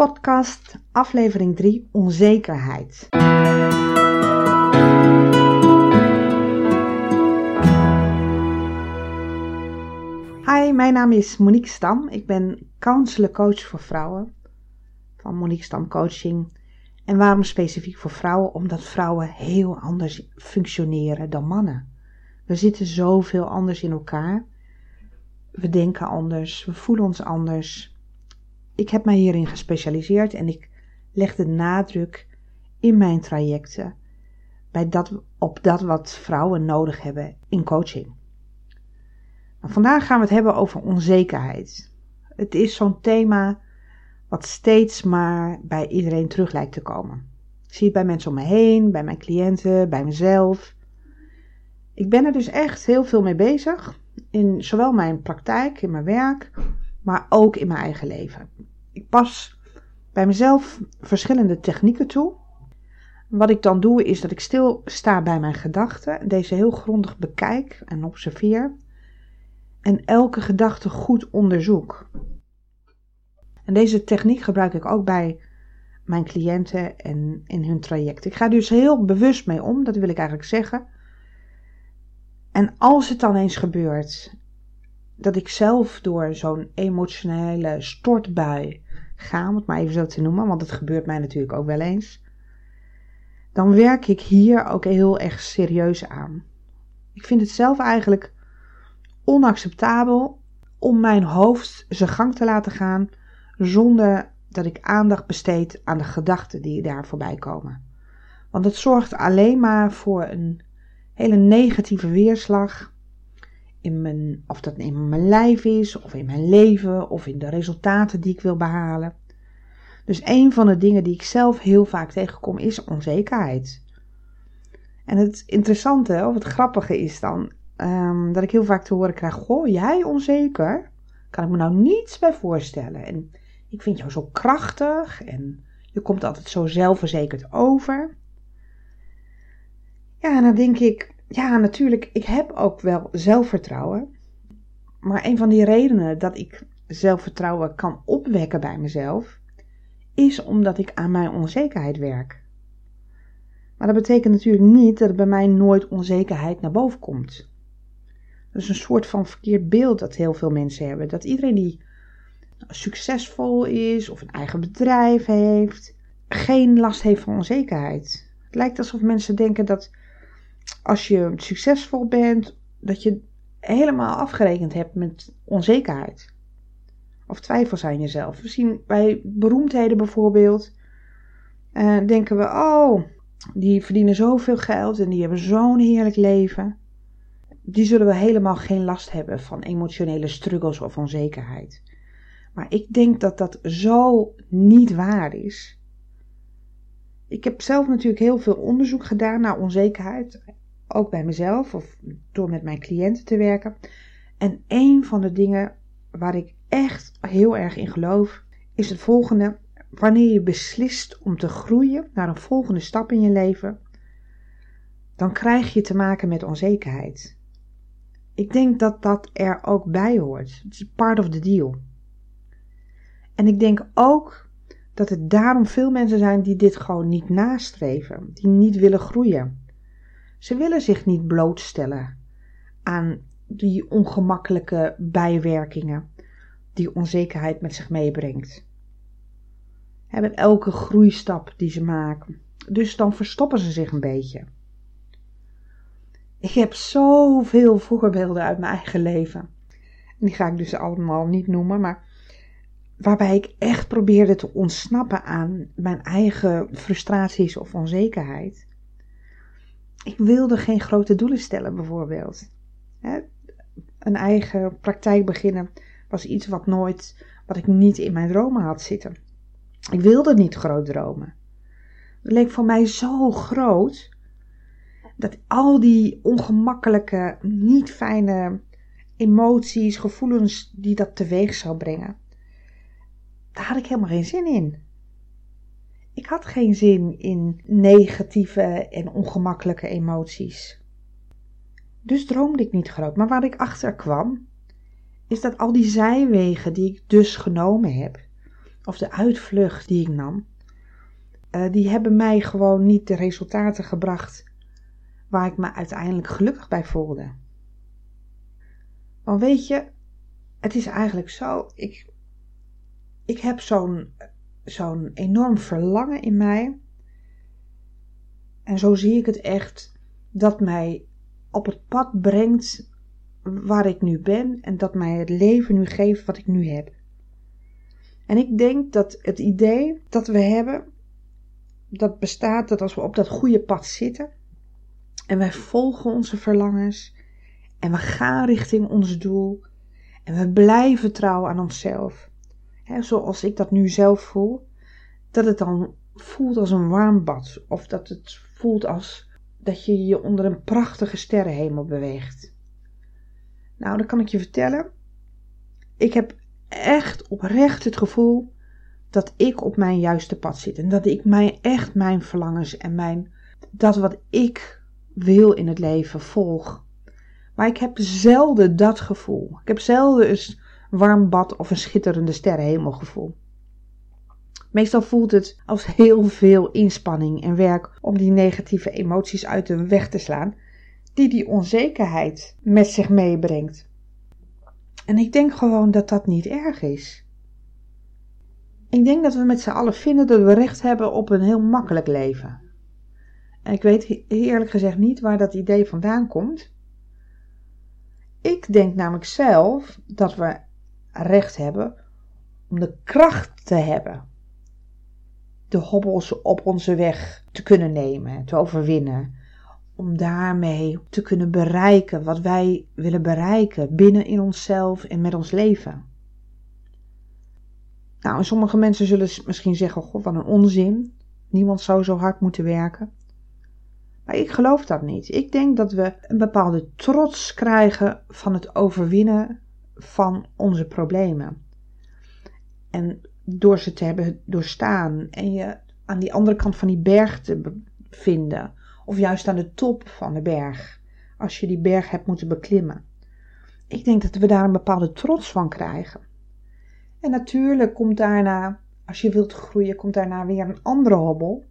podcast, aflevering 3, onzekerheid. Hi, mijn naam is Monique Stam. Ik ben counselor coach voor vrouwen van Monique Stam Coaching. En waarom specifiek voor vrouwen? Omdat vrouwen heel anders functioneren dan mannen. We zitten zoveel anders in elkaar. We denken anders, we voelen ons anders. Ik heb mij hierin gespecialiseerd en ik leg de nadruk in mijn trajecten bij dat, op dat wat vrouwen nodig hebben in coaching. Nou, vandaag gaan we het hebben over onzekerheid. Het is zo'n thema wat steeds maar bij iedereen terug lijkt te komen. Ik zie het bij mensen om me heen, bij mijn cliënten, bij mezelf. Ik ben er dus echt heel veel mee bezig, in zowel mijn praktijk, in mijn werk, maar ook in mijn eigen leven. Pas bij mezelf verschillende technieken toe. Wat ik dan doe is dat ik stilsta bij mijn gedachten, deze heel grondig bekijk en observeer en elke gedachte goed onderzoek. En deze techniek gebruik ik ook bij mijn cliënten en in hun traject. Ik ga dus heel bewust mee om, dat wil ik eigenlijk zeggen. En als het dan eens gebeurt dat ik zelf door zo'n emotionele stortbui ga, om het maar even zo te noemen, want het gebeurt mij natuurlijk ook wel eens, dan werk ik hier ook heel erg serieus aan. Ik vind het zelf eigenlijk onacceptabel om mijn hoofd zijn gang te laten gaan zonder dat ik aandacht besteed aan de gedachten die daar voorbij komen. Want het zorgt alleen maar voor een hele negatieve weerslag in mijn, of dat in mijn lijf is, of in mijn leven, of in de resultaten die ik wil behalen. Dus een van de dingen die ik zelf heel vaak tegenkom is onzekerheid. En het interessante, of het grappige is dan, um, dat ik heel vaak te horen krijg: Goh, jij onzeker? Kan ik me nou niets bij voorstellen. En ik vind jou zo krachtig en je komt altijd zo zelfverzekerd over. Ja, en dan denk ik, ja, natuurlijk, ik heb ook wel zelfvertrouwen. Maar een van die redenen dat ik zelfvertrouwen kan opwekken bij mezelf, is omdat ik aan mijn onzekerheid werk. Maar dat betekent natuurlijk niet dat er bij mij nooit onzekerheid naar boven komt. Dat is een soort van verkeerd beeld dat heel veel mensen hebben. Dat iedereen die succesvol is of een eigen bedrijf heeft, geen last heeft van onzekerheid. Het lijkt alsof mensen denken dat als je succesvol bent, dat je helemaal afgerekend hebt met onzekerheid. Of twijfels aan jezelf. We zien bij beroemdheden bijvoorbeeld, uh, denken we, oh, die verdienen zoveel geld en die hebben zo'n heerlijk leven. Die zullen we helemaal geen last hebben van emotionele struggles of onzekerheid. Maar ik denk dat dat zo niet waar is. Ik heb zelf natuurlijk heel veel onderzoek gedaan naar onzekerheid, ook bij mezelf of door met mijn cliënten te werken. En een van de dingen waar ik echt heel erg in geloof, is het volgende. Wanneer je beslist om te groeien naar een volgende stap in je leven, dan krijg je te maken met onzekerheid. Ik denk dat dat er ook bij hoort. Het is part of the deal. En ik denk ook dat het daarom veel mensen zijn die dit gewoon niet nastreven, die niet willen groeien. Ze willen zich niet blootstellen aan die ongemakkelijke bijwerkingen die onzekerheid met zich meebrengt. Hebben elke groeistap die ze maken. Dus dan verstoppen ze zich een beetje. Ik heb zoveel voorbeelden uit mijn eigen leven. Die ga ik dus allemaal niet noemen, maar waarbij ik echt probeerde te ontsnappen aan mijn eigen frustraties of onzekerheid. Ik wilde geen grote doelen stellen, bijvoorbeeld. Een eigen praktijk beginnen was iets wat nooit, wat ik niet in mijn dromen had zitten. Ik wilde niet groot dromen. Het leek voor mij zo groot dat al die ongemakkelijke, niet fijne emoties, gevoelens die dat teweeg zou brengen, daar had ik helemaal geen zin in. Ik had geen zin in negatieve en ongemakkelijke emoties. Dus droomde ik niet groot. Maar waar ik achter kwam, is dat al die zijwegen die ik dus genomen heb, of de uitvlucht die ik nam, uh, die hebben mij gewoon niet de resultaten gebracht waar ik me uiteindelijk gelukkig bij voelde. Want weet je, het is eigenlijk zo, ik, ik heb zo'n zo'n enorm verlangen in mij. En zo zie ik het echt, dat mij op het pad brengt waar ik nu ben en dat mij het leven nu geeft wat ik nu heb. En ik denk dat het idee dat we hebben, dat bestaat dat als we op dat goede pad zitten en wij volgen onze verlangens en we gaan richting ons doel en we blijven trouw aan onszelf. Zoals ik dat nu zelf voel, dat het dan voelt als een warm bad of dat het voelt als dat je je onder een prachtige sterrenhemel beweegt. Nou, dan kan ik je vertellen, ik heb echt oprecht het gevoel dat ik op mijn juiste pad zit. En dat ik mij echt mijn verlangens en mijn, dat wat ik wil in het leven volg. Maar ik heb zelden dat gevoel. Ik heb zelden een warm bad of een schitterende sterrenhemelgevoel. Meestal voelt het als heel veel inspanning en werk om die negatieve emoties uit de weg te slaan, die die onzekerheid met zich meebrengt. En ik denk gewoon dat dat niet erg is. Ik denk dat we met z'n allen vinden dat we recht hebben op een heel makkelijk leven. En ik weet eerlijk gezegd niet waar dat idee vandaan komt. Ik denk namelijk zelf dat we recht hebben om de kracht te hebben. De hobbels op onze weg te kunnen nemen, te overwinnen om daarmee te kunnen bereiken wat wij willen bereiken binnen in onszelf en met ons leven. Nou, sommige mensen zullen misschien zeggen: God, wat een onzin. Niemand zou zo hard moeten werken. Maar ik geloof dat niet. Ik denk dat we een bepaalde trots krijgen van het overwinnen van onze problemen. En door ze te hebben doorstaan en je aan die andere kant van die berg te vinden, of juist aan de top van de berg, als je die berg hebt moeten beklimmen. Ik denk dat we daar een bepaalde trots van krijgen. En natuurlijk komt daarna, als je wilt groeien, komt daarna weer een andere hobbel.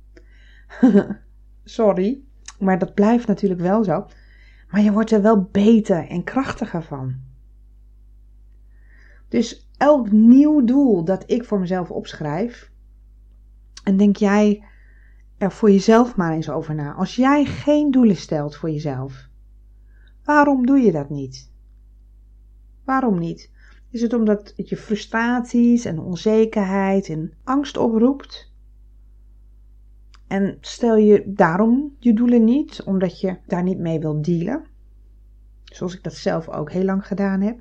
Sorry, maar dat blijft natuurlijk wel zo. Maar je wordt er wel beter en krachtiger van. Dus elk nieuw doel dat ik voor mezelf opschrijf, en denk jij, er voor jezelf maar eens over na. Als jij geen doelen stelt voor jezelf, waarom doe je dat niet? Waarom niet? Is het omdat het je frustraties en onzekerheid en angst oproept? En stel je daarom je doelen niet, omdat je daar niet mee wilt dealen? Zoals ik dat zelf ook heel lang gedaan heb.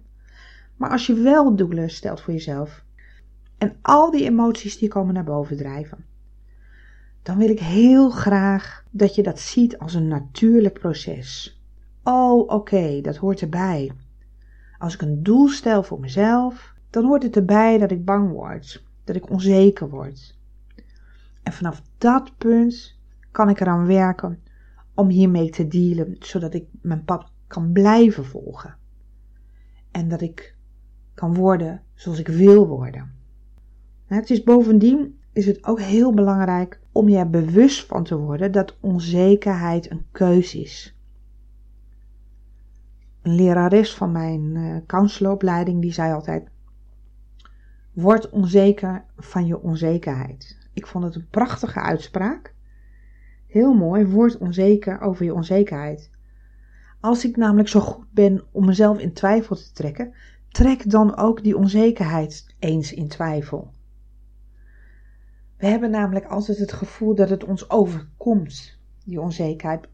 Maar als je wel doelen stelt voor jezelf en al die emoties die komen naar boven drijven, dan wil ik heel graag dat je dat ziet als een natuurlijk proces. Oh, oké, dat hoort erbij. Als ik een doel stel voor mezelf, dan hoort het erbij dat ik bang word, dat ik onzeker word. En vanaf dat punt kan ik eraan werken om hiermee te dealen, zodat ik mijn pad kan blijven volgen. En dat ik kan worden zoals ik wil worden. Het is bovendien is het ook heel belangrijk om je bewust van te worden dat onzekerheid een keus is. Een lerares van mijn uh, counselopleiding die zei altijd: Word onzeker van je onzekerheid. Ik vond het een prachtige uitspraak. Heel mooi, word onzeker over je onzekerheid. Als ik namelijk zo goed ben om mezelf in twijfel te trekken, trek dan ook die onzekerheid eens in twijfel. We hebben namelijk altijd het gevoel dat het ons overkomt, die onzekerheid.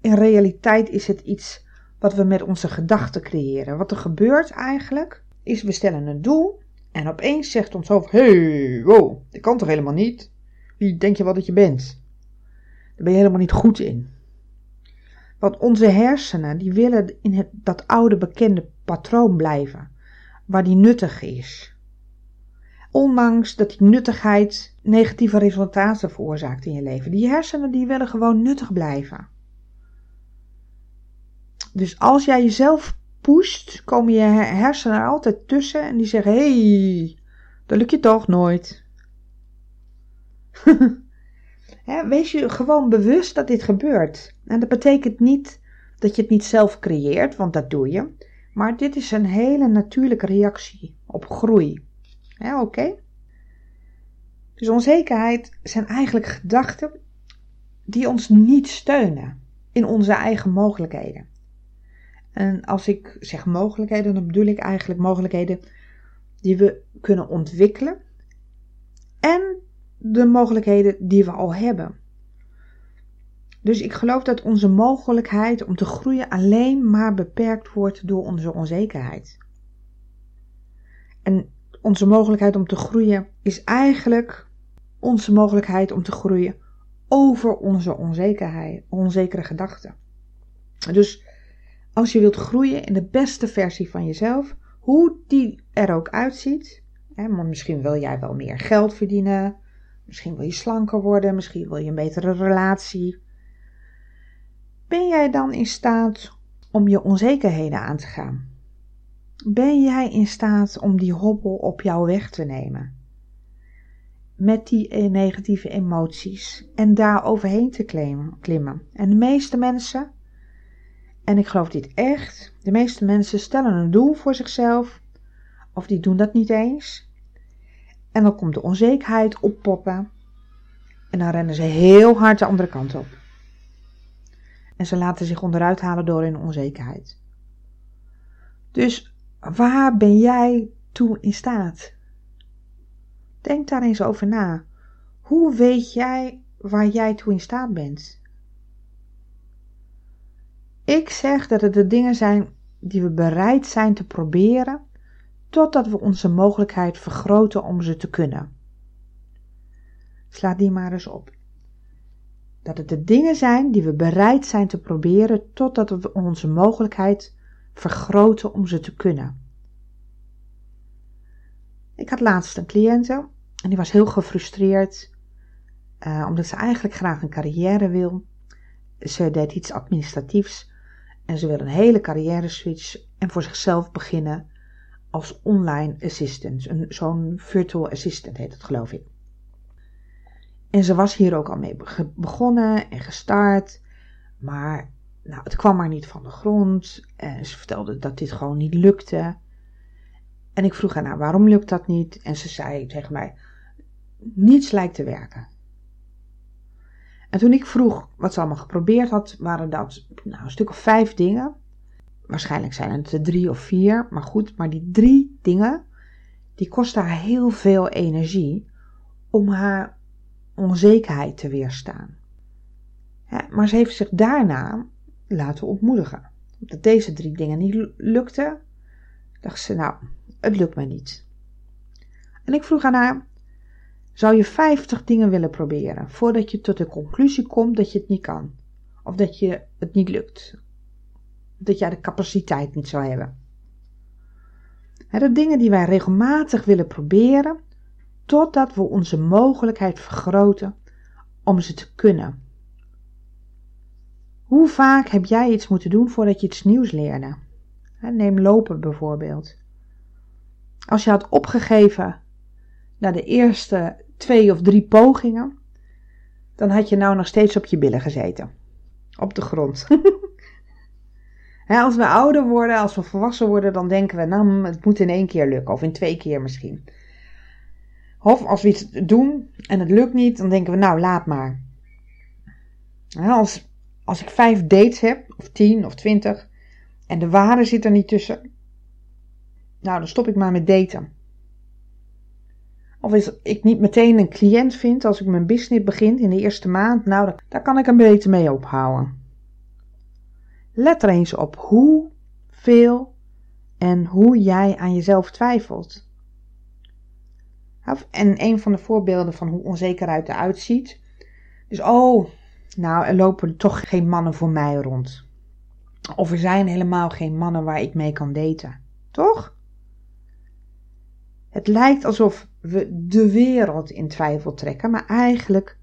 In realiteit is het iets wat we met onze gedachten creëren. Wat er gebeurt eigenlijk, is we stellen een doel en opeens zegt ons hoofd: hey, wow, dat kan toch helemaal niet? Wie denk je wel dat je bent? Daar ben je helemaal niet goed in. Want onze hersenen, die willen in dat oude bekende patroon blijven, waar die nuttig is ondanks dat die nuttigheid negatieve resultaten veroorzaakt in je leven. Die hersenen die willen gewoon nuttig blijven. Dus als jij jezelf pusht, komen je hersenen er altijd tussen en die zeggen: hey, Dan lukt je toch nooit. wees je gewoon bewust dat dit gebeurt. En dat betekent niet dat je het niet zelf creëert, want dat doe je. Maar dit is een hele natuurlijke reactie op groei. Oké? Dus onzekerheid zijn eigenlijk gedachten die ons niet steunen in onze eigen mogelijkheden. En als ik zeg mogelijkheden, dan bedoel ik eigenlijk mogelijkheden die we kunnen ontwikkelen en de mogelijkheden die we al hebben. Dus ik geloof dat onze mogelijkheid om te groeien alleen maar beperkt wordt door onze onzekerheid. En onze mogelijkheid om te groeien is eigenlijk onze mogelijkheid om te groeien over onze onzekerheid, onzekere gedachten. Dus als je wilt groeien in de beste versie van jezelf, hoe die er ook uitziet, hè, misschien wil jij wel meer geld verdienen, misschien wil je slanker worden, misschien wil je een betere relatie. Ben jij dan in staat om je onzekerheden aan te gaan? Ben jij in staat om die hobbel op jouw weg te nemen? Met die negatieve emoties en daar overheen te klimmen. En de meeste mensen, en ik geloof dit echt, de meeste mensen stellen een doel voor zichzelf, of die doen dat niet eens. En dan komt de onzekerheid oppoppen. En dan rennen ze heel hard de andere kant op. En ze laten zich onderuit halen door hun onzekerheid. Dus waar ben jij toe in staat? Denk daar eens over na. Hoe weet jij waar jij toe in staat bent? Ik zeg dat het de dingen zijn die we bereid zijn te proberen, totdat we onze mogelijkheid vergroten om ze te kunnen. Sla die maar eens op. Dat het de dingen zijn die we bereid zijn te proberen, totdat we onze mogelijkheid vergroten om ze te kunnen. Ik had laatst een cliënte en die was heel gefrustreerd, uh, omdat ze eigenlijk graag een carrière wil. Ze deed iets administratiefs en ze wil een hele carrière switch en voor zichzelf beginnen als online assistant. Zo'n virtual assistant heet het, geloof ik. En ze was hier ook al mee begonnen en gestart, maar nou, het kwam maar niet van de grond. En ze vertelde dat dit gewoon niet lukte. En ik vroeg haar, nou, waarom lukt dat niet? En ze zei tegen mij, niets lijkt te werken. En toen ik vroeg wat ze allemaal geprobeerd had, waren dat nou, een stuk of vijf dingen. Waarschijnlijk zijn het er drie of vier, maar goed, maar die drie dingen, die kosten haar heel veel energie om haar onzekerheid te weerstaan. Maar ze heeft zich daarna laten ontmoedigen. Dat deze drie dingen niet lukten, dacht ze, nou, het lukt me niet. En ik vroeg aan haar, zou je 50 dingen willen proberen voordat je tot de conclusie komt dat je het niet kan? Of dat je het niet lukt? Dat jij de capaciteit niet zou hebben? De dingen die wij regelmatig willen proberen, totdat we onze mogelijkheid vergroten om ze te kunnen. Hoe vaak heb jij iets moeten doen voordat je iets nieuws leerde? Neem lopen bijvoorbeeld. Als je had opgegeven na de eerste twee of drie pogingen, dan had je nou nog steeds op je billen gezeten. Op de grond. als we ouder worden, als we volwassen worden, dan denken we, nou, het moet in één keer lukken, of in twee keer misschien. Of als we iets doen en het lukt niet, dan denken we, nou, laat maar. als, als ik vijf dates heb, of tien of twintig, en de ware zit er niet tussen, nou, dan stop ik maar met daten. Of als ik niet meteen een cliënt vind als ik mijn business begin in de eerste maand, nou, daar kan ik een beetje mee ophouden. Let er eens op hoeveel en hoe jij aan jezelf twijfelt. En een van de voorbeelden van hoe onzekerheid eruit ziet. Dus, oh, nou, er lopen toch geen mannen voor mij rond. Of er zijn helemaal geen mannen waar ik mee kan daten. Toch? Het lijkt alsof we de wereld in twijfel trekken, maar eigenlijk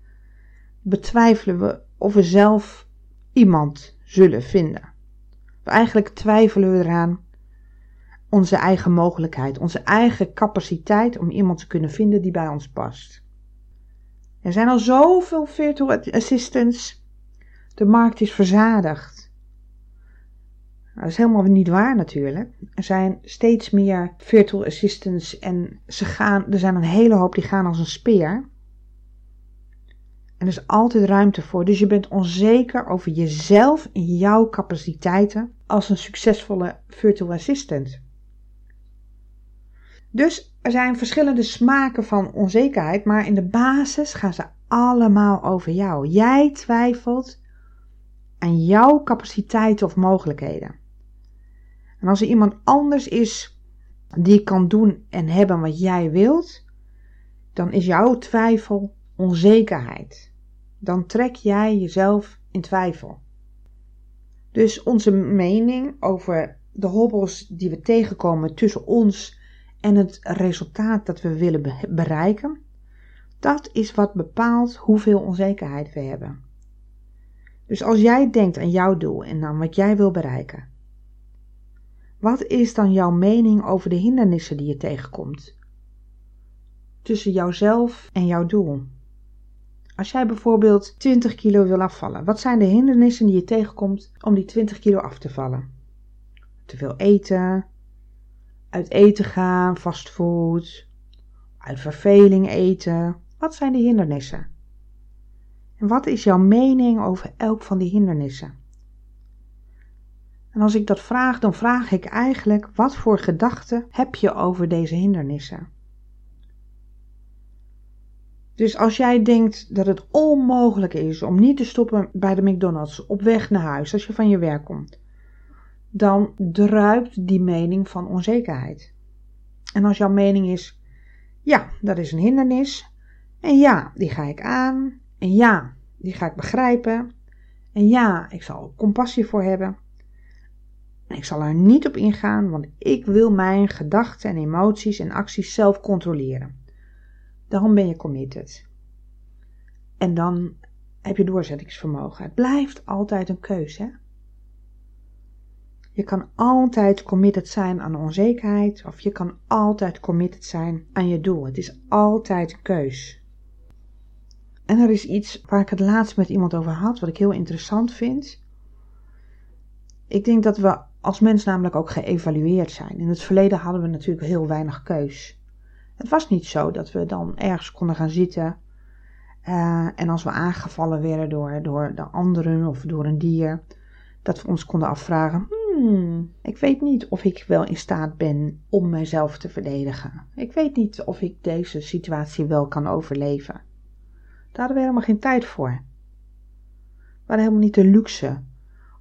betwijfelen we of we zelf iemand zullen vinden. Eigenlijk twijfelen we eraan onze eigen mogelijkheid, onze eigen capaciteit om iemand te kunnen vinden die bij ons past. Er zijn al zoveel virtual assistants. De markt is verzadigd. Dat is helemaal niet waar natuurlijk. Er zijn steeds meer virtual assistants en ze gaan, er zijn een hele hoop die gaan als een speer. En er is altijd ruimte voor. Dus je bent onzeker over jezelf en jouw capaciteiten als een succesvolle virtual assistant. Dus er zijn verschillende smaken van onzekerheid, maar in de basis gaan ze allemaal over jou. Jij twijfelt aan jouw capaciteiten of mogelijkheden. En als er iemand anders is die kan doen en hebben wat jij wilt, dan is jouw twijfel onzekerheid. Dan trek jij jezelf in twijfel. Dus onze mening over de hobbels die we tegenkomen tussen ons en het resultaat dat we willen bereiken, dat is wat bepaalt hoeveel onzekerheid we hebben. Dus als jij denkt aan jouw doel en aan wat jij wil bereiken, wat is dan jouw mening over de hindernissen die je tegenkomt? Tussen jouzelf en jouw doel. Als jij bijvoorbeeld 20 kilo wil afvallen, wat zijn de hindernissen die je tegenkomt om die 20 kilo af te vallen? Te veel eten, uit eten gaan, fastfood, uit verveling eten. Wat zijn de hindernissen? En wat is jouw mening over elk van die hindernissen? En als ik dat vraag, dan vraag ik eigenlijk: wat voor gedachten heb je over deze hindernissen? Dus als jij denkt dat het onmogelijk is om niet te stoppen bij de McDonald's op weg naar huis als je van je werk komt, dan druipt die mening van onzekerheid. En als jouw mening is, ja, dat is een hindernis, en ja, die ga ik aan, en ja, die ga ik begrijpen, en ja, ik zal compassie voor hebben, en ik zal er niet op ingaan, want ik wil mijn gedachten en emoties en acties zelf controleren. Daarom ben je committed. En dan heb je doorzettingsvermogen. Het blijft altijd een keuze. Je kan altijd committed zijn aan onzekerheid of je kan altijd committed zijn aan je doel. Het is altijd een keus. En er is iets waar ik het laatst met iemand over had, wat ik heel interessant vind. Ik denk dat we als mens namelijk ook geëvalueerd zijn. In het verleden hadden we natuurlijk heel weinig keus. Het was niet zo dat we dan ergens konden gaan zitten uh, en als we aangevallen werden door, door de anderen of door een dier, dat we ons konden afvragen: hmm, ik weet niet of ik wel in staat ben om mijzelf te verdedigen. Ik weet niet of ik deze situatie wel kan overleven. Daar hadden we helemaal geen tijd voor. We hadden helemaal niet de luxe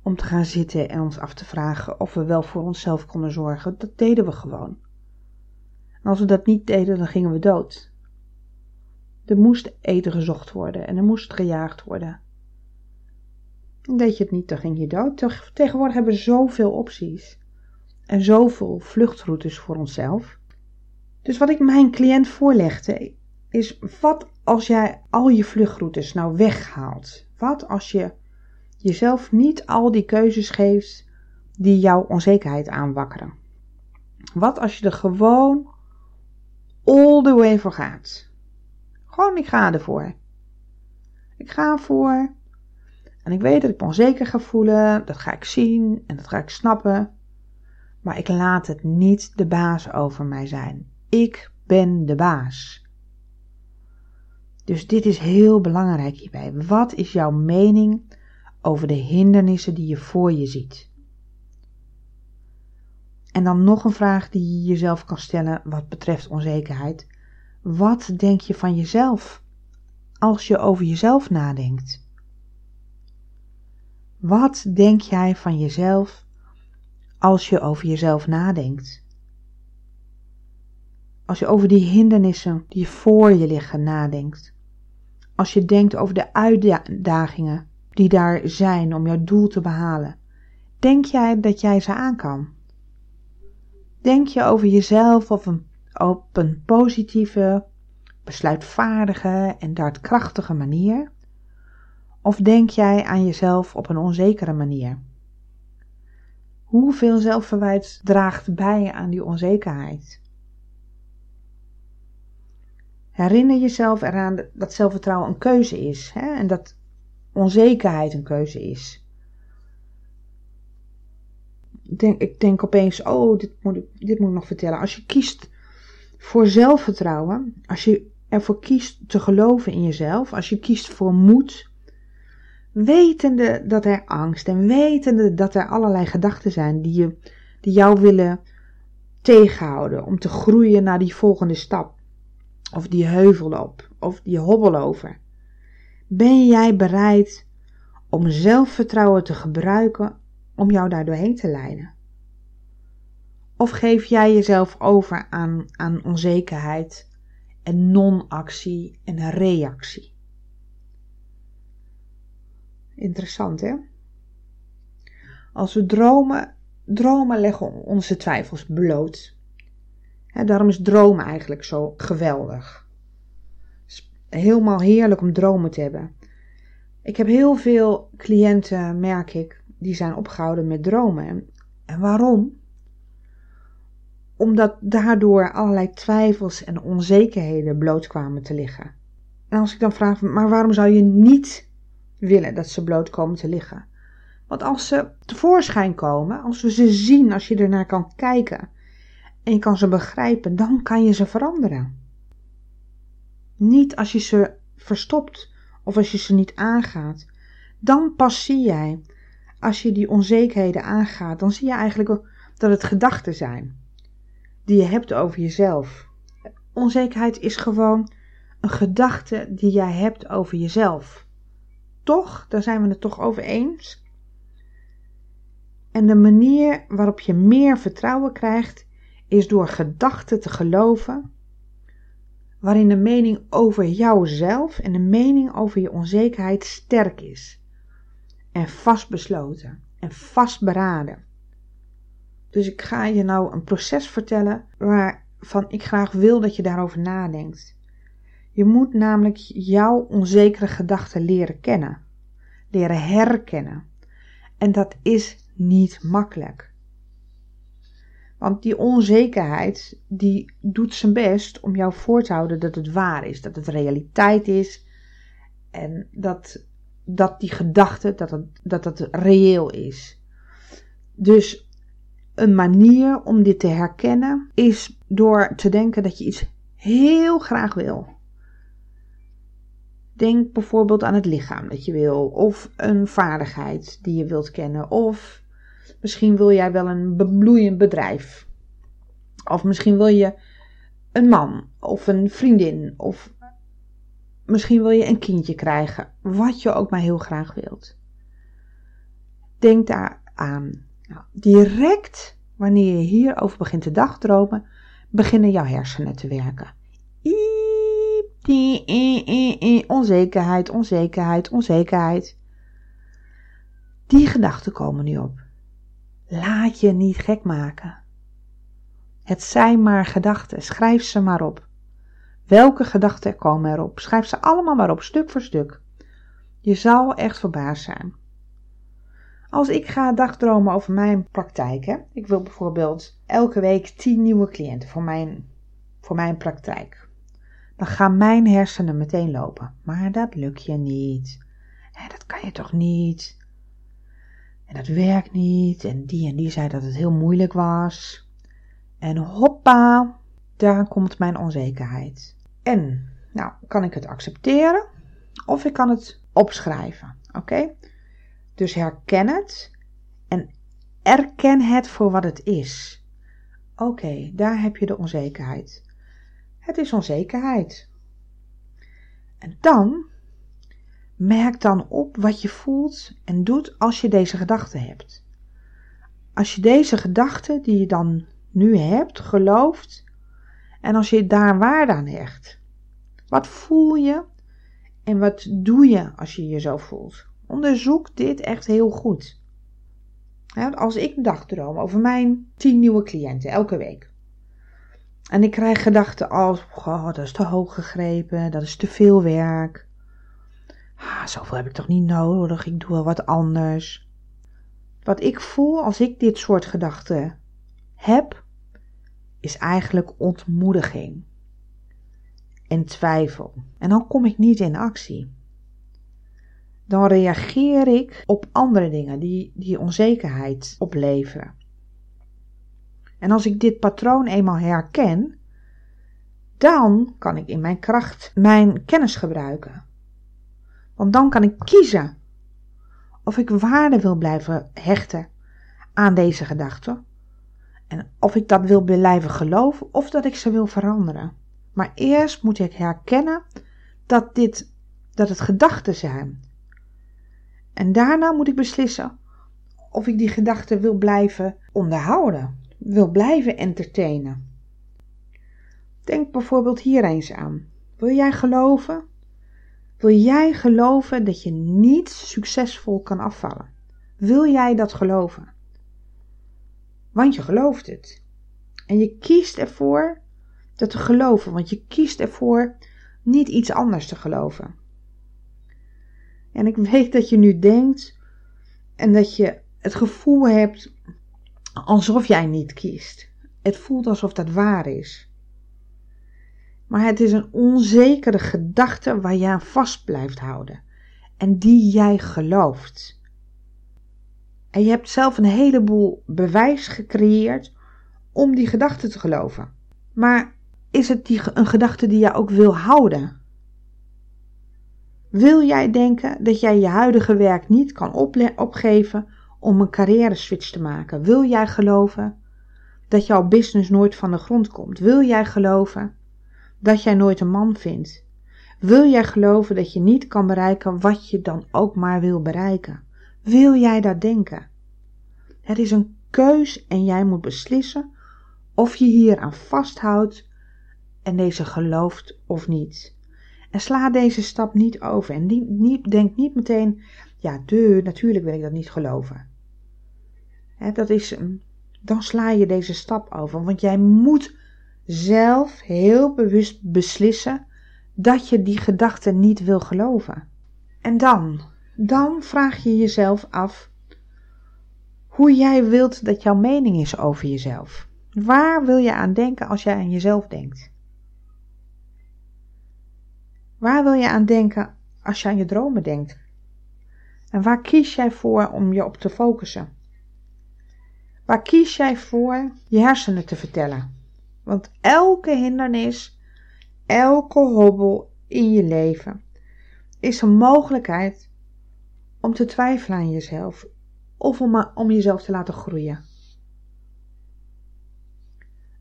om te gaan zitten en ons af te vragen of we wel voor onszelf konden zorgen. Dat deden we gewoon. En als we dat niet deden, dan gingen we dood. Er moest eten gezocht worden en er moest gejaagd worden. En deed je het niet, dan ging je dood. Tegenwoordig hebben we zoveel opties en zoveel vluchtroutes voor onszelf. Dus wat ik mijn cliënt voorlegde is: wat als jij al je vluchtroutes nou weghaalt? Wat als je jezelf niet al die keuzes geeft die jouw onzekerheid aanwakkeren? Wat als je er gewoon all the way voor gaat? Gewoon, ik ga ervoor. Ik ga ervoor. En ik weet dat ik me onzeker ga voelen. Dat ga ik zien en dat ga ik snappen. Maar ik laat het niet de baas over mij zijn. Ik ben de baas. Dus dit is heel belangrijk hierbij. Wat is jouw mening over de hindernissen die je voor je ziet? En dan nog een vraag die je jezelf kan stellen wat betreft onzekerheid. Wat denk je van jezelf als je over jezelf nadenkt? Wat denk jij van jezelf als je over jezelf nadenkt? Als je over die hindernissen die voor je liggen nadenkt. Als je denkt over de uitdagingen die daar zijn om jouw doel te behalen. Denk jij dat jij ze aan kan? Denk je over jezelf op een, positieve, besluitvaardige en daadkrachtige manier? Of denk jij aan jezelf op een onzekere manier? Hoeveel zelfverwijt draagt bij aan die onzekerheid? Herinner jezelf eraan dat zelfvertrouwen een keuze is hè? en dat onzekerheid een keuze is. Denk, ik denk opeens, oh, dit moet, ik, dit moet nog vertellen. Als je kiest voor zelfvertrouwen, als je ervoor kiest te geloven in jezelf, als je kiest voor moed, wetende dat er angst en wetende dat er allerlei gedachten zijn die, je, die jou willen tegenhouden om te groeien naar die volgende stap, of die heuvel op, of die hobbel over. Ben jij bereid om zelfvertrouwen te gebruiken om jou daar doorheen te leiden? Of geef jij jezelf over aan, aan onzekerheid en non-actie en reactie? Interessant hè? Als we dromen, dromen leggen onze twijfels bloot. daarom is dromen eigenlijk zo geweldig. Helemaal heerlijk om dromen te hebben. Ik heb heel veel cliënten, merk ik, die zijn opgehouden met dromen. En waarom? Omdat daardoor allerlei twijfels en onzekerheden bloot kwamen te liggen. En als ik dan vraag, maar waarom zou je niet willen dat ze bloot komen te liggen? Want als ze tevoorschijn komen, als we ze zien, als je ernaar kan kijken en je kan ze begrijpen, dan kan je ze veranderen. Niet als je ze verstopt of als je ze niet aangaat. Dan pas zie jij, als je die onzekerheden aangaat, dan zie je eigenlijk dat het gedachten zijn die je hebt over jezelf. Onzekerheid is gewoon een gedachte die jij hebt over jezelf. Toch, daar zijn we het toch over eens. En de manier waarop je meer vertrouwen krijgt, is door gedachten te geloven waarin de mening over jouzelf en de mening over je onzekerheid sterk is. En vastbesloten en vastberaden. Dus ik ga je nou een proces vertellen waarvan ik graag wil dat je daarover nadenkt. Je moet namelijk jouw onzekere gedachten leren kennen, leren herkennen. En dat is niet makkelijk. Want die onzekerheid, die doet zijn best om jou voor te houden dat het waar is, dat het realiteit is. En dat, dat die gedachte, dat het, dat het reëel is. Dus een manier om dit te herkennen is door te denken dat je iets heel graag wil. Denk bijvoorbeeld aan het lichaam dat je wil, of een vaardigheid die je wilt kennen, of Misschien wil jij wel een bebloeiend bedrijf. Of misschien wil je een man of een vriendin. Of misschien wil je een kindje krijgen. Wat je ook maar heel graag wilt. Denk daar aan. Nou, direct wanneer je hierover begint te dagdromen, beginnen jouw hersenen te werken. Onzekerheid, onzekerheid, onzekerheid. Die gedachten komen nu op. Laat je niet gek maken. Het zijn maar gedachten, schrijf ze maar op. Welke gedachten komen erop? Schrijf ze allemaal maar op, stuk voor stuk. Je zal echt verbaasd zijn. Als ik ga dagdromen over mijn praktijk, hè? ik wil bijvoorbeeld elke week 10 nieuwe cliënten voor mijn, voor mijn praktijk. Dan gaan mijn hersenen meteen lopen. Maar dat lukt je niet. Dat kan je toch niet? En dat werkt niet. En die en die zei dat het heel moeilijk was. En hoppa, daar komt mijn onzekerheid. En, nou, kan ik het accepteren of ik kan het opschrijven. Oké? Dus herken het en erken het voor wat het is. Oké, daar heb je de onzekerheid. Het is onzekerheid. En dan Merk dan op wat je voelt en doet als je deze gedachte hebt. Als je deze gedachte die je dan nu hebt, gelooft en als je daar waarde aan hecht. Wat voel je en wat doe je als je je zo voelt? Onderzoek dit echt heel goed. Als ik dagdroom over mijn 10 nieuwe cliënten elke week. En ik krijg gedachten als, oh, dat is te hoog gegrepen, dat is te veel werk ah, zoveel heb ik toch niet nodig, ik doe wel wat anders. Wat ik voel als ik dit soort gedachten heb, is eigenlijk ontmoediging en twijfel. En dan kom ik niet in actie. Dan reageer ik op andere dingen die, die onzekerheid opleveren. En als ik dit patroon eenmaal herken, dan kan ik in mijn kracht mijn kennis gebruiken. Want dan kan ik kiezen of ik waarde wil blijven hechten aan deze gedachten. En of ik dat wil blijven geloven of dat ik ze wil veranderen. Maar eerst moet ik herkennen dat, dit, dat het gedachten zijn. En daarna moet ik beslissen of ik die gedachten wil blijven onderhouden, wil blijven entertainen. Denk bijvoorbeeld hier eens aan. Wil jij geloven? Wil jij geloven dat je niet succesvol kan afvallen? Wil jij dat geloven? Want je gelooft het. En je kiest ervoor dat te geloven, want je kiest ervoor niet iets anders te geloven. En ik weet dat je nu denkt en dat je het gevoel hebt alsof jij niet kiest. Het voelt alsof dat waar is. Maar het is een onzekere gedachte waar je aan vast blijft houden en die jij gelooft. En je hebt zelf een heleboel bewijs gecreëerd om die gedachte te geloven. Maar is het die, een gedachte die je ook wil houden? Wil jij denken dat jij je huidige werk niet kan opgeven om een carrière switch te maken? Wil jij geloven dat jouw business nooit van de grond komt? Wil jij geloven dat jij nooit een man vindt? Wil jij geloven dat je niet kan bereiken wat je dan ook maar wil bereiken? Wil jij dat denken? Het is een keus en jij moet beslissen of je hier aan vasthoudt en deze gelooft of niet. En sla deze stap niet over en denk niet meteen, ja, de, natuurlijk wil ik dat niet geloven. dat is, dan sla je deze stap over, want jij moet zelf heel bewust beslissen dat je die gedachte niet wil geloven. En dan, dan vraag je jezelf af hoe jij wilt dat jouw mening is over jezelf. Waar wil je aan denken als jij aan jezelf denkt? Waar wil je aan denken als je aan je dromen denkt? En waar kies jij voor om je op te focussen? Waar kies jij voor je hersenen te vertellen? Want elke hindernis, elke hobbel in je leven is een mogelijkheid om te twijfelen aan jezelf of om, om jezelf te laten groeien.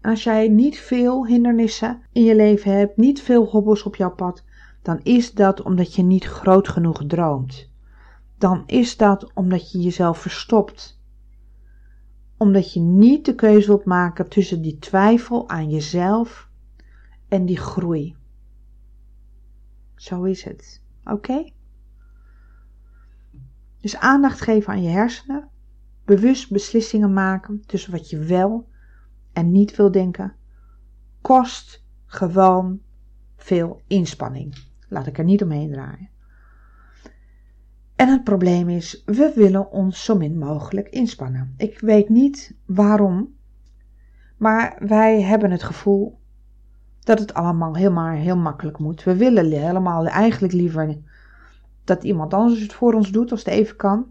Als jij niet veel hindernissen in je leven hebt, niet veel hobbels op jouw pad, dan is dat omdat je niet groot genoeg droomt. Dan is dat omdat je jezelf verstopt. Omdat je niet de keuze wilt maken tussen die twijfel aan jezelf en die groei. Zo is het. Oké? Dus aandacht geven aan je hersenen. Bewust beslissingen maken tussen wat je wel en niet wil denken. Kost gewoon veel inspanning. Laat ik er niet omheen draaien. En het probleem is, we willen ons zo min mogelijk inspannen. Ik weet niet waarom, maar wij hebben het gevoel dat het allemaal helemaal heel makkelijk moet. We willen helemaal eigenlijk liever dat iemand anders het voor ons doet als het even kan.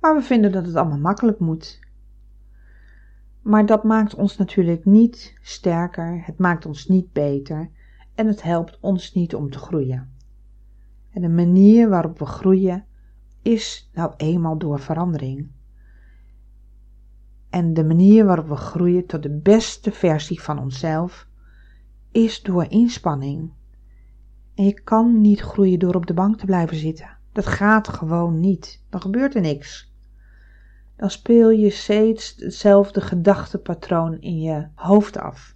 Maar we vinden dat het allemaal makkelijk moet. Maar dat maakt ons natuurlijk niet sterker, het maakt ons niet beter en het helpt ons niet om te groeien. En de manier waarop we groeien is nou eenmaal door verandering. En de manier waarop we groeien tot de beste versie van onszelf is door inspanning. En je kan niet groeien door op de bank te blijven zitten. Dat gaat gewoon niet. Dan gebeurt er niks. Dan speel je steeds hetzelfde gedachtepatroon in je hoofd af.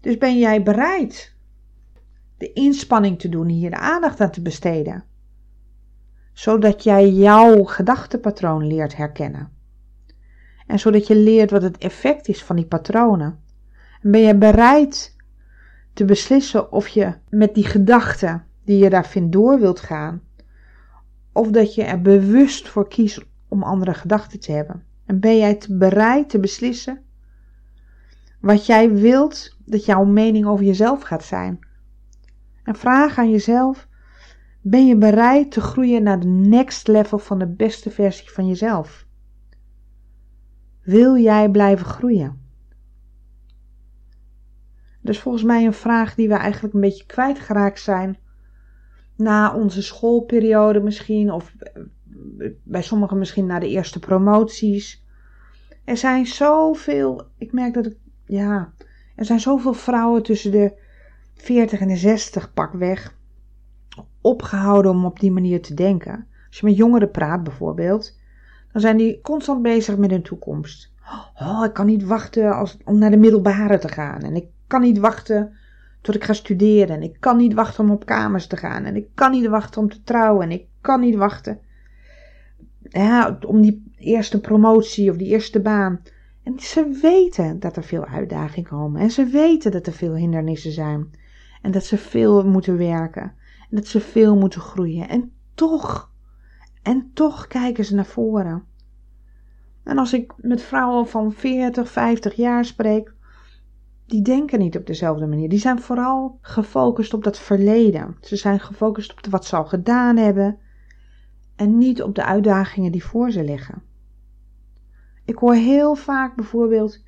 Dus ben jij bereid de inspanning te doen, hier de aandacht aan te besteden? Zodat jij jouw gedachtepatroon leert herkennen. En zodat je leert wat het effect is van die patronen. En ben je bereid te beslissen of je met die gedachten die je daar vindt door wilt gaan, of dat je er bewust voor kiest om andere gedachten te hebben? En ben jij bereid te beslissen wat jij wilt dat jouw mening over jezelf gaat zijn? En vraag aan jezelf: ben je bereid te groeien naar de next level van de beste versie van jezelf? Wil jij blijven groeien? Dus volgens mij een vraag die we eigenlijk een beetje kwijtgeraakt zijn na onze schoolperiode misschien, of bij sommigen misschien na de eerste promoties. Er zijn zoveel, ik merk dat ik, ja, er zijn zoveel vrouwen tussen de 40 en de 60 pakweg opgehouden om op die manier te denken. Als je met jongeren praat bijvoorbeeld, dan zijn die constant bezig met hun toekomst. Oh, ik kan niet wachten als, om naar de middelbare te gaan. En ik kan niet wachten tot ik ga studeren. En ik kan niet wachten om op kamers te gaan. En ik kan niet wachten om te trouwen. En ik kan niet wachten om die eerste promotie of die eerste baan. En ze weten dat er veel uitdagingen komen. En ze weten dat er veel hindernissen zijn. En dat ze veel moeten werken. En dat ze veel moeten groeien. En toch, en toch kijken ze naar voren. En als ik met vrouwen van 40, 50 jaar spreek, die denken niet op dezelfde manier. Die zijn vooral gefocust op dat verleden. Ze zijn gefocust op wat ze al gedaan hebben en niet op de uitdagingen die voor ze liggen. Ik hoor heel vaak bijvoorbeeld: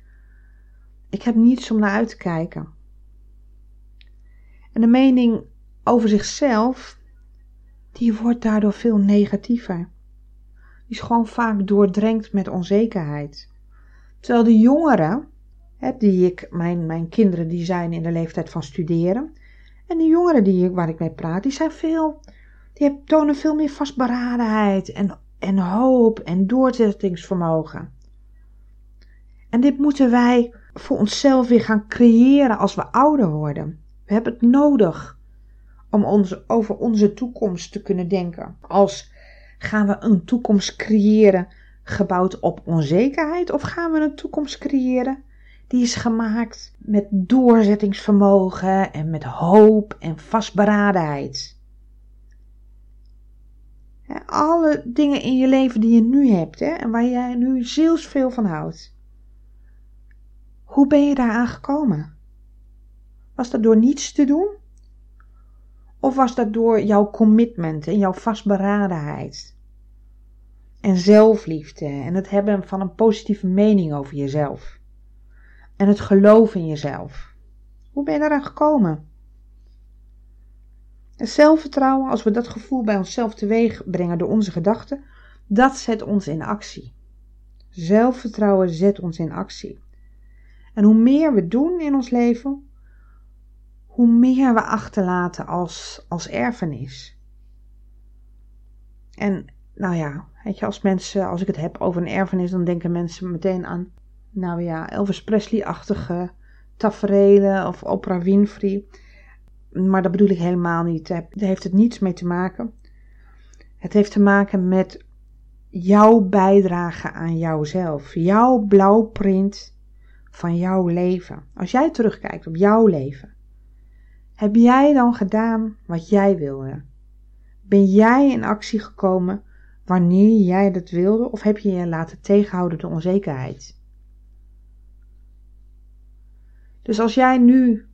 ik heb niets om naar uit te kijken. En de mening over zichzelf, die wordt daardoor veel negatiever. Die is gewoon vaak doordrenkt met onzekerheid. Terwijl de jongeren, die ik, mijn, mijn kinderen die zijn in de leeftijd van studeren. En de jongeren die ik, waar ik mee praat, die zijn veel, die tonen veel meer vastberadenheid en, en hoop en doorzettingsvermogen. En dit moeten wij voor onszelf weer gaan creëren als we ouder worden. We hebben het nodig om over onze toekomst te kunnen denken. Als gaan we een toekomst creëren gebouwd op onzekerheid of gaan we een toekomst creëren die is gemaakt met doorzettingsvermogen en met hoop en vastberadenheid. Alle dingen in je leven die je nu hebt hè, en waar jij nu zielsveel van houdt. Hoe ben je daaraan gekomen? Was dat door niets te doen? Of was dat door jouw commitment en jouw vastberadenheid? En zelfliefde en het hebben van een positieve mening over jezelf en het geloof in jezelf. Hoe ben je daaraan gekomen? Het zelfvertrouwen, als we dat gevoel bij onszelf teweeg brengen door onze gedachten, dat zet ons in actie. Zelfvertrouwen zet ons in actie. En hoe meer we doen in ons leven, hoe meer we achterlaten als, als erfenis. En nou ja, weet je, als mensen, als ik het heb over een erfenis, dan denken mensen meteen aan nou ja, Elvis Presley-achtige tafereelen of Oprah Winfrey. Maar dat bedoel ik helemaal niet. Daar heeft het niets mee te maken. Het heeft te maken met jouw bijdrage aan jouzelf. Jouw blauwprint van jouw leven. Als jij terugkijkt op jouw leven. Heb jij dan gedaan wat jij wilde? Ben jij in actie gekomen wanneer jij dat wilde? Of heb je je laten tegenhouden door onzekerheid? Dus als jij nu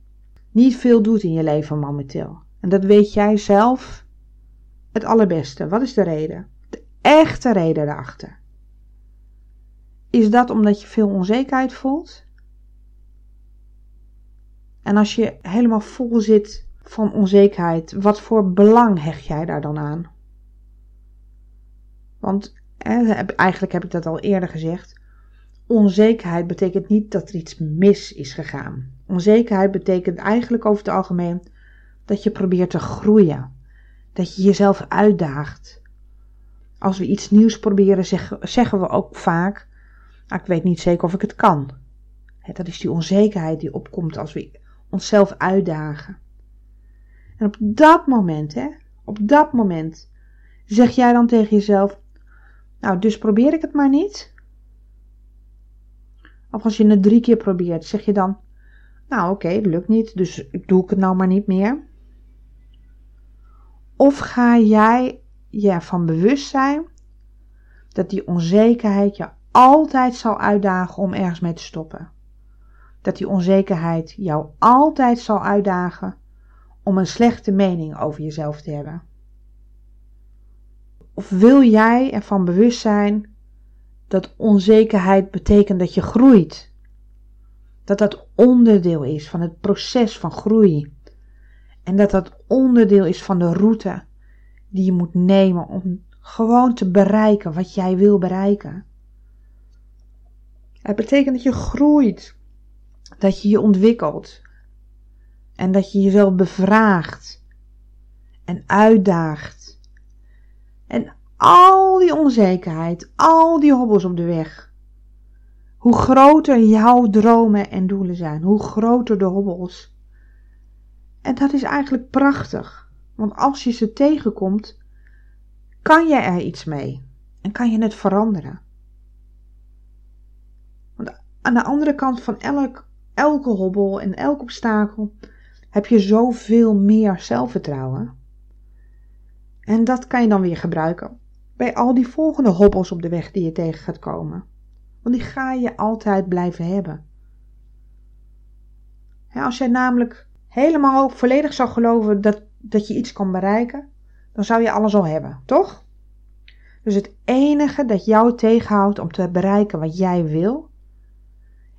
niet veel doet in je leven momenteel, en dat weet jij zelf het allerbeste, wat is de reden? De echte reden daarachter. Is dat omdat je veel onzekerheid voelt? En als je helemaal vol zit van onzekerheid, wat voor belang hecht jij daar dan aan? Want eigenlijk heb ik dat al eerder gezegd. Onzekerheid betekent niet dat er iets mis is gegaan. Onzekerheid betekent eigenlijk over het algemeen dat je probeert te groeien. Dat je jezelf uitdaagt. Als we iets nieuws proberen, zeggen we ook vaak: ah, Ik weet niet zeker of ik het kan. Dat is die onzekerheid die opkomt als we onszelf uitdagen. En op dat moment, hè, op dat moment, zeg jij dan tegen jezelf: Nou, dus probeer ik het maar niet. Of als je het drie keer probeert, zeg je dan: Nou, oké, okay, lukt niet, dus doe ik het nou maar niet meer. Of ga jij je ervan bewust zijn dat die onzekerheid je altijd zal uitdagen om ergens mee te stoppen. Dat die onzekerheid jou altijd zal uitdagen om een slechte mening over jezelf te hebben. Of wil jij ervan bewust zijn dat onzekerheid betekent dat je groeit? Dat dat onderdeel is van het proces van groei. En dat dat onderdeel is van de route die je moet nemen om gewoon te bereiken wat jij wil bereiken. Het betekent dat je groeit, dat je je ontwikkelt en dat je jezelf bevraagt en uitdaagt. En al die onzekerheid, al die hobbels op de weg. Hoe groter jouw dromen en doelen zijn, hoe groter de hobbels. En dat is eigenlijk prachtig, want als je ze tegenkomt, kan je er iets mee en kan je het veranderen. Want aan de andere kant van elk, elke hobbel en elk obstakel heb je zoveel meer zelfvertrouwen. En dat kan je dan weer gebruiken bij al die volgende hobbels op de weg die je tegen gaat komen. Want die ga je altijd blijven hebben. als jij namelijk helemaal volledig zou geloven dat, dat je iets kan bereiken, dan zou je alles al hebben, toch? Dus het enige dat jou tegenhoudt om te bereiken wat jij wil,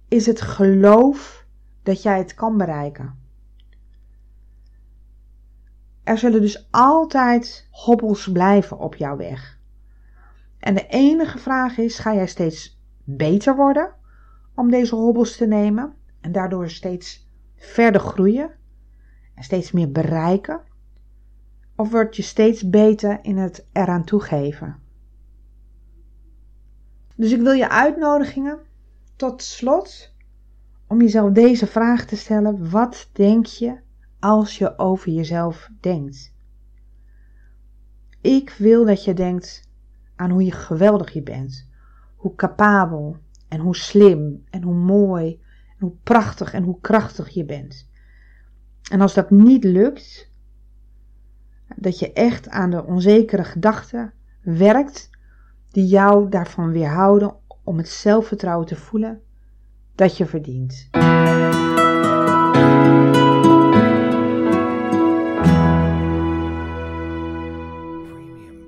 is het geloof dat jij het kan bereiken. Er zullen dus altijd hobbels blijven op jouw weg. En de enige vraag is: ga jij steeds beter worden om deze hobbels te nemen en daardoor steeds verder groeien en steeds meer bereiken? Of word je steeds beter in het eraan toegeven? Dus ik wil je uitnodigingen tot slot om jezelf deze vraag te stellen: wat denk je als je over jezelf denkt? Ik wil dat je denkt aan hoe je geweldig je bent, hoe capabel en hoe slim en hoe mooi en hoe prachtig en hoe krachtig je bent. En als dat niet lukt, dat je echt aan de onzekere gedachten werkt die jou daarvan weerhouden om het zelfvertrouwen te voelen dat je verdient.